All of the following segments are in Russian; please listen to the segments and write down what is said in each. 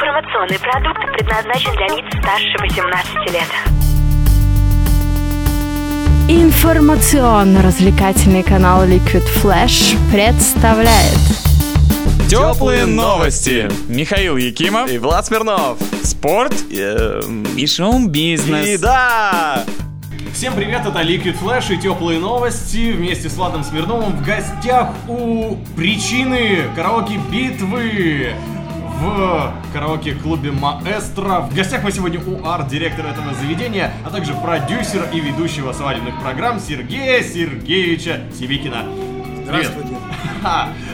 Информационный продукт предназначен для лиц старше 18 лет. Информационно-развлекательный канал Liquid Flash представляет Теплые новости. Михаил Якимов. И Влад Смирнов. Спорт Эм, и шоу-бизнес. И да! Всем привет, это Liquid Flash и теплые новости. Вместе с Владом Смирновым в гостях у причины караоке-битвы в караоке-клубе Маэстро. В гостях мы сегодня у арт-директора этого заведения, а также продюсера и ведущего свадебных программ Сергея Сергеевича Сивикина. Здравствуйте.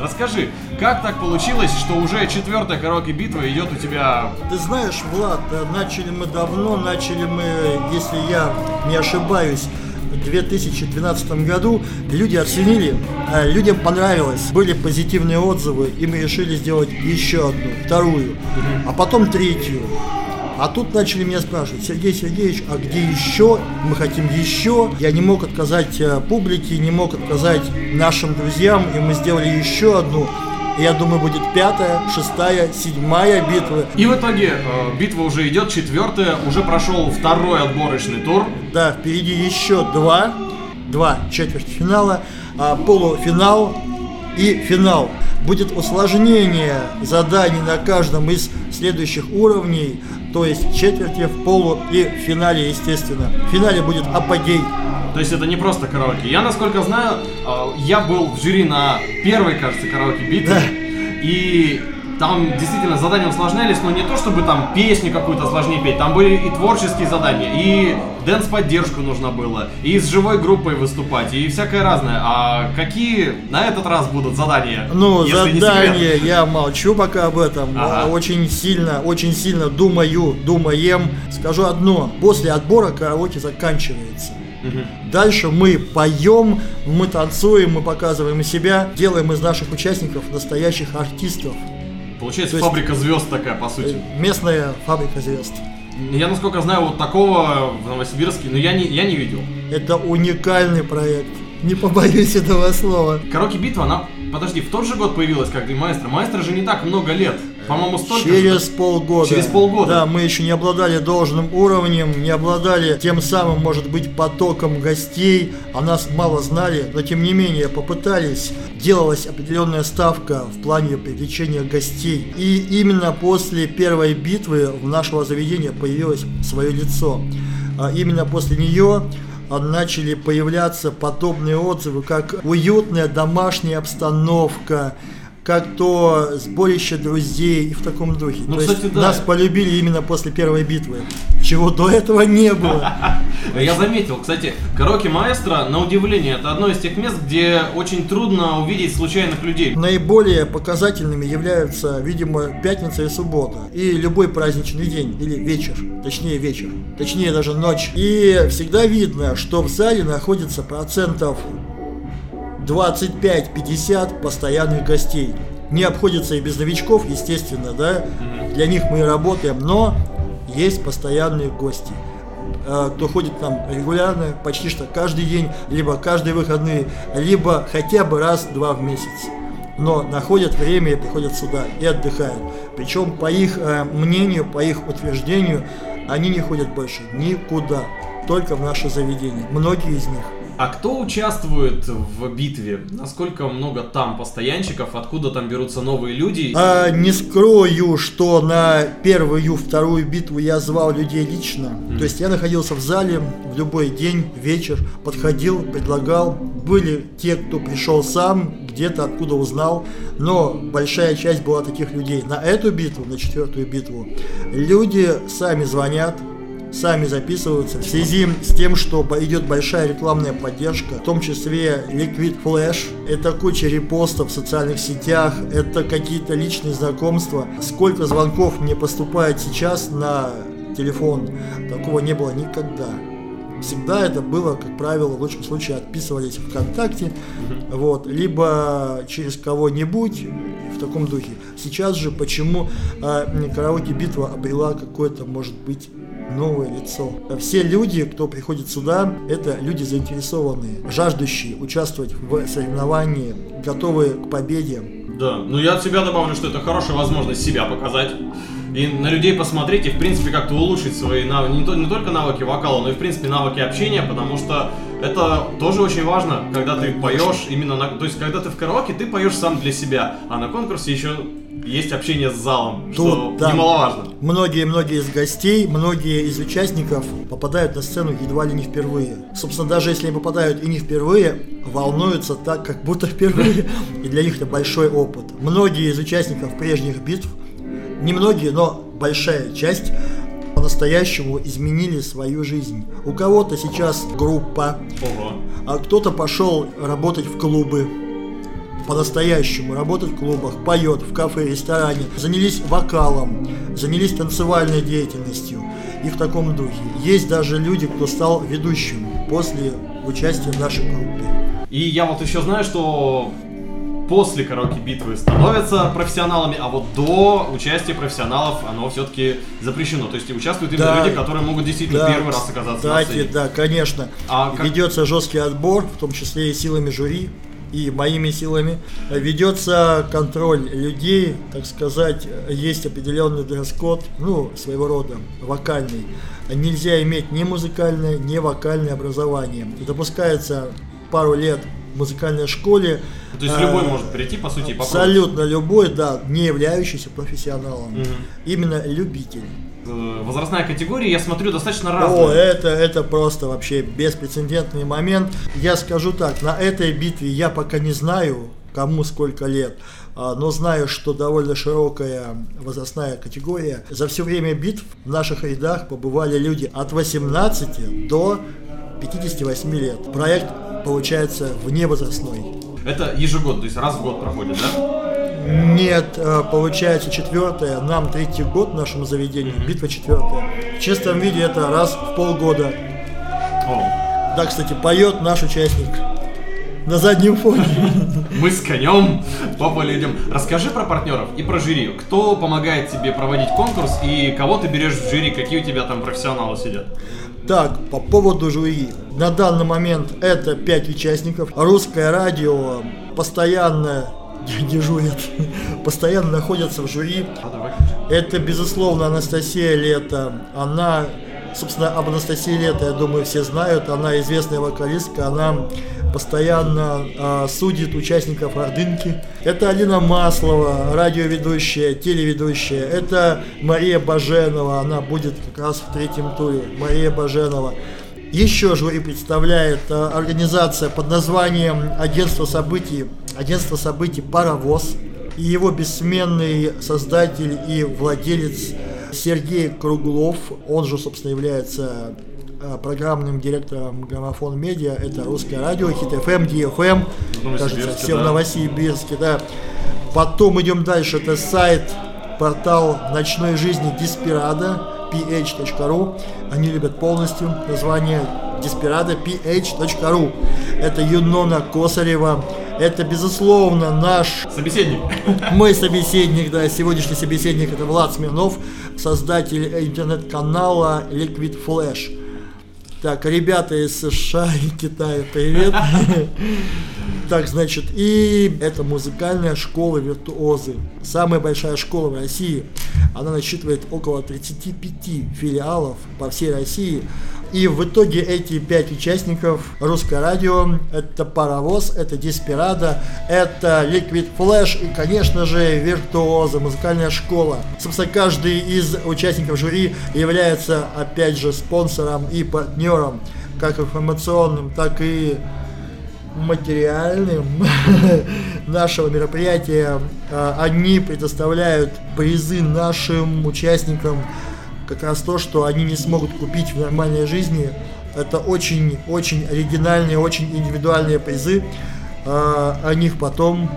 Расскажи, как так получилось, что уже четвертая караоке-битва идет у тебя Ты знаешь, Влад, начали мы давно, начали мы, если я не ошибаюсь, в 2012 году люди оценили, э, людям понравилось, были позитивные отзывы, и мы решили сделать еще одну, вторую, а потом третью. А тут начали меня спрашивать, Сергей Сергеевич, а где еще? Мы хотим еще. Я не мог отказать э, публике, не мог отказать нашим друзьям, и мы сделали еще одну. Я думаю, будет пятая, шестая, седьмая битва. И в итоге э, битва уже идет, четвертая, уже прошел второй отборочный тур. Да, впереди еще два, два четвертьфинала, а, полуфинал и финал. Будет усложнение заданий на каждом из следующих уровней, то есть четверти, в полу и в финале, естественно. В финале будет апогей. То есть это не просто караоке. Я, насколько знаю, э, я был в жюри на первой, кажется, караоке битве. Да. И там действительно задания усложнялись, но не то чтобы там песню какую-то сложнее петь, там были и творческие задания, и дэнс-поддержку нужно было, и с живой группой выступать, и всякое разное. А какие на этот раз будут задания? Ну, секрет? я молчу пока об этом, Ага. очень сильно, очень сильно думаю, думаем. Скажу одно, после отбора караоке заканчивается. Дальше мы поем, мы танцуем, мы показываем себя, делаем из наших участников настоящих артистов. Получается то есть- фабрика звезд такая, по сути. Местная фабрика звезд. Я, насколько знаю, вот такого в Новосибирске, но я не, я не видел. Это уникальный проект. Не побоюсь этого слова. Караоке-битва, она, подожди, в тот же год появилась, как и Маэстро. Маэстро же не так много лет. По-моему, столько же. Через полгода. Через полгода. Да, мы еще не обладали должным уровнем, не обладали тем самым, может быть, потоком гостей. О нас мало знали, но тем не менее попытались. Делалась определенная ставка в плане привлечения гостей. И именно после первой битвы в нашего заведения появилось свое лицо. А именно после нее а, начали появляться подобные отзывы, как уютная домашняя обстановка, как то сборище друзей и в таком духе. Ну, то кстати, есть да. нас полюбили именно после первой битвы, чего до этого не было. Я заметил, кстати, караоке маэстро, на удивление, это одно из тех мест, где очень трудно увидеть случайных людей. Наиболее показательными являются, видимо, пятница и суббота. И любой праздничный день или вечер, точнее вечер, точнее даже ночь. И всегда видно, что в зале находится процентов 25-50 постоянных гостей. Не обходится и без новичков, естественно, да. Для них мы и работаем, но есть постоянные гости. э, Кто ходит к нам регулярно, почти что каждый день, либо каждые выходные, либо хотя бы раз-два в месяц. Но находят время и приходят сюда и отдыхают. Причем, по их э, мнению, по их утверждению, они не ходят больше никуда, только в наше заведение. Многие из них. А кто участвует в битве? Насколько много там постоянщиков? Откуда там берутся новые люди? А, не скрою, что на первую, вторую битву я звал людей лично. То есть я находился в зале в любой день, вечер, подходил, предлагал. Были те, кто пришел сам, где-то откуда узнал, но большая часть была таких людей. На эту битву, на четвертую битву, люди сами звонят, сами записываются в связи с тем, что идет большая рекламная поддержка, в том числе Liquid Flash. Это куча репостов в социальных сетях, это какие-то личные знакомства. Сколько звонков мне поступает сейчас на телефон, такого не было никогда. Всегда это было, как правило, в лучшем случае отписывались ВКонтакте, вот, либо через кого-нибудь в таком духе. Сейчас же почему а, караоке битва обрела какое-то, может быть, новое лицо. Все люди, кто приходит сюда, это люди заинтересованные, жаждущие участвовать в соревновании, готовые к победе, Да, ну я от себя добавлю, что это хорошая возможность себя показать. И на людей посмотреть, и в принципе как-то улучшить свои навыки, не, то- не только навыки вокала, но и в принципе навыки общения, потому что это тоже очень важно, когда ты поешь именно на... То есть когда ты в караоке, ты поешь сам для себя, а на конкурсе еще есть общение с залом, что Тут, да. немаловажно. Многие-многие из гостей, многие из участников попадают на сцену едва ли не впервые. Собственно, даже если они попадают и не впервые, волнуются так, как будто впервые. И для них это большой опыт. Многие из участников прежних битв, не многие, но большая часть, по-настоящему изменили свою жизнь. У кого-то сейчас группа, Ого. а кто-то пошел работать в клубы. По-настоящему работать в клубах, поет в кафе, ресторане, занялись вокалом, занялись танцевальной деятельностью и в таком духе. Есть даже люди, кто стал ведущим после участия в нашей группе. И я вот еще знаю, что после караоке битвы становятся профессионалами, а вот до участия профессионалов оно все-таки запрещено. То есть участвуют именно Да. люди, которые могут действительно Да, первый раз оказаться на кстати, сцене. да, конечно. А как- Ведется жесткий отбор, в том числе и силами жюри, и моими силами. Ведется контроль людей, так сказать, есть определенный дресс-код, ну, своего рода, вокальный. Нельзя иметь ни музыкальное, ни вокальное образование. Допускается пару лет музыкальной школе. То есть любой может прийти, по сути, попробовать. Абсолютно любой, да, не являющийся профессионалом. Мгм. Именно любитель. Э, Возрастная категория, я смотрю, достаточно О, разная. это, это просто вообще беспрецедентный момент. Я скажу так, на этой битве я пока не знаю, кому сколько лет, а, но знаю, что довольно широкая возрастная категория. За все время битв в наших рядах побывали люди от 18 до 58 лет. Проект получается вневозрастной. Это ежегодно, то есть раз в год проходит, да? Нет, э, получается четвертое, нам третий год нашему заведению, битва четвертая. В чистом виде это раз в полгода. О, Да, кстати, поет наш участник на заднем фоне. мы с конем по полю идем. Расскажи про партнеров и про жюри. Кто помогает тебе проводить конкурс и кого ты берешь в жюри, какие у тебя там профессионалы сидят? Так, по поводу жюри. На данный момент это пять участников. Русское радио постоянно дежурят, постоянно находятся в жюри. Это, безусловно, Анастасия Лето. Она, собственно, об Анастасии Лето, я думаю, все знают. Она известная вокалистка, она постоянно а, судит участников Ордынки. Это Алина Маслова, радиоведущая, телеведущая. Это Мария Баженова, она будет как раз в третьем туре. Мария Баженова. Еще жюри представляет а, организация под названием Агентство событий, Агентство событий Паровоз и его бессменный создатель и владелец Сергей Круглов, он же, собственно, является программным директором Граммофон Медиа, это Русское радио, Хит ФМ, DFM, кажется, Новосибирске, все в да. Новосибирске, да. Потом идем дальше, это сайт, портал ночной жизни Диспирада, ph.ru. Они любят полностью название Диспирада, ph.ru. Это Юнона Косарева. Это, безусловно, наш Собеседник. мой собеседник, да, сегодняшний собеседник это Влад Смирнов, создатель интернет-канала Liquid Flash. Так, ребята из США и Китая, привет. Так, значит, и это музыкальная школа виртуозы. Самая большая школа в России. Она насчитывает около 35 филиалов по всей России. И в итоге эти пять участников Русское радио, это Паровоз, это Диспирада, это Liquid Flash и, конечно же, Виртуоза, музыкальная школа. Собственно, каждый из участников жюри является, опять же, спонсором и партнером, как информационным, так и материальным нашего мероприятия. А, Они предоставляют призы нашим участникам как раз то, что они не смогут купить в нормальной жизни. Это очень-очень оригинальные, очень индивидуальные призы. А, О них потом,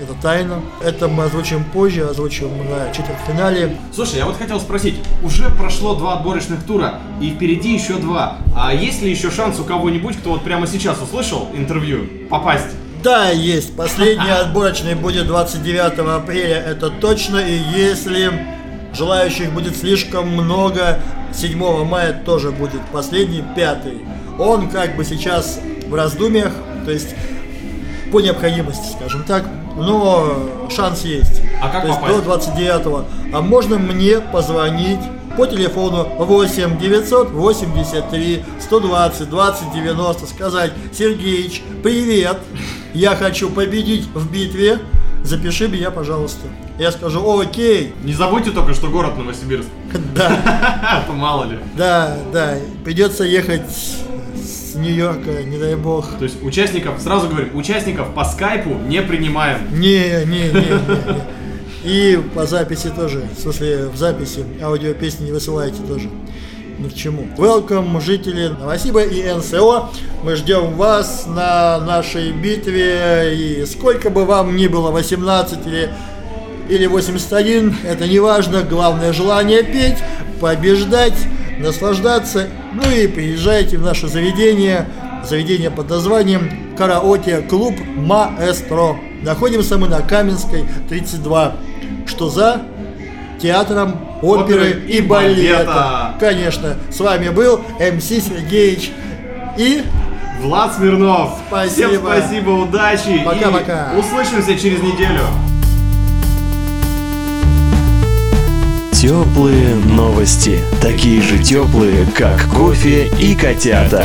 это тайна. Это мы озвучим позже, озвучим на четвертьфинале. Слушай, я вот хотел спросить, уже прошло два отборочных тура, и впереди еще два. А есть ли еще шанс у кого-нибудь, кто вот прямо сейчас услышал интервью, попасть? Да, есть. Последний отборочный будет 29 апреля, это точно. И если желающих будет слишком много, 7 мая тоже будет последний, пятый. Он как бы сейчас в раздумьях, то есть по необходимости, скажем так, но шанс есть. А как То есть попасть? до 29 А можно мне позвонить по телефону 8 983 120 20 90, сказать, Сергеич, привет, я хочу победить в битве, запиши меня, пожалуйста. Я скажу, окей, Не забудьте только, что город Новосибирск. да, А то мало ли. да, да, придется ехать с Нью-Йорка, не дай бог. То есть участников, сразу говорим, участников по скайпу не принимаем. Не, не, не, не, не. И по записи тоже, в смысле в записи аудиопесни не высылайте тоже. Ни к чему. Welcome, жители Новосиба и НСО. Мы ждем вас на нашей битве. И сколько бы вам ни было, 18 или, или 81, это не важно. Главное желание петь, побеждать, наслаждаться. Ну и приезжайте в наше заведение. Заведение под названием Караоке-клуб Маэстро. Находимся мы на Каменской 32. Что за театром оперы, и балета. Конечно, с вами был МС Сергеевич и Влад Смирнов. Спасибо. Всем спасибо, удачи. Пока-пока. Услышимся через неделю. Теплые новости. Такие же теплые, как кофе и котята.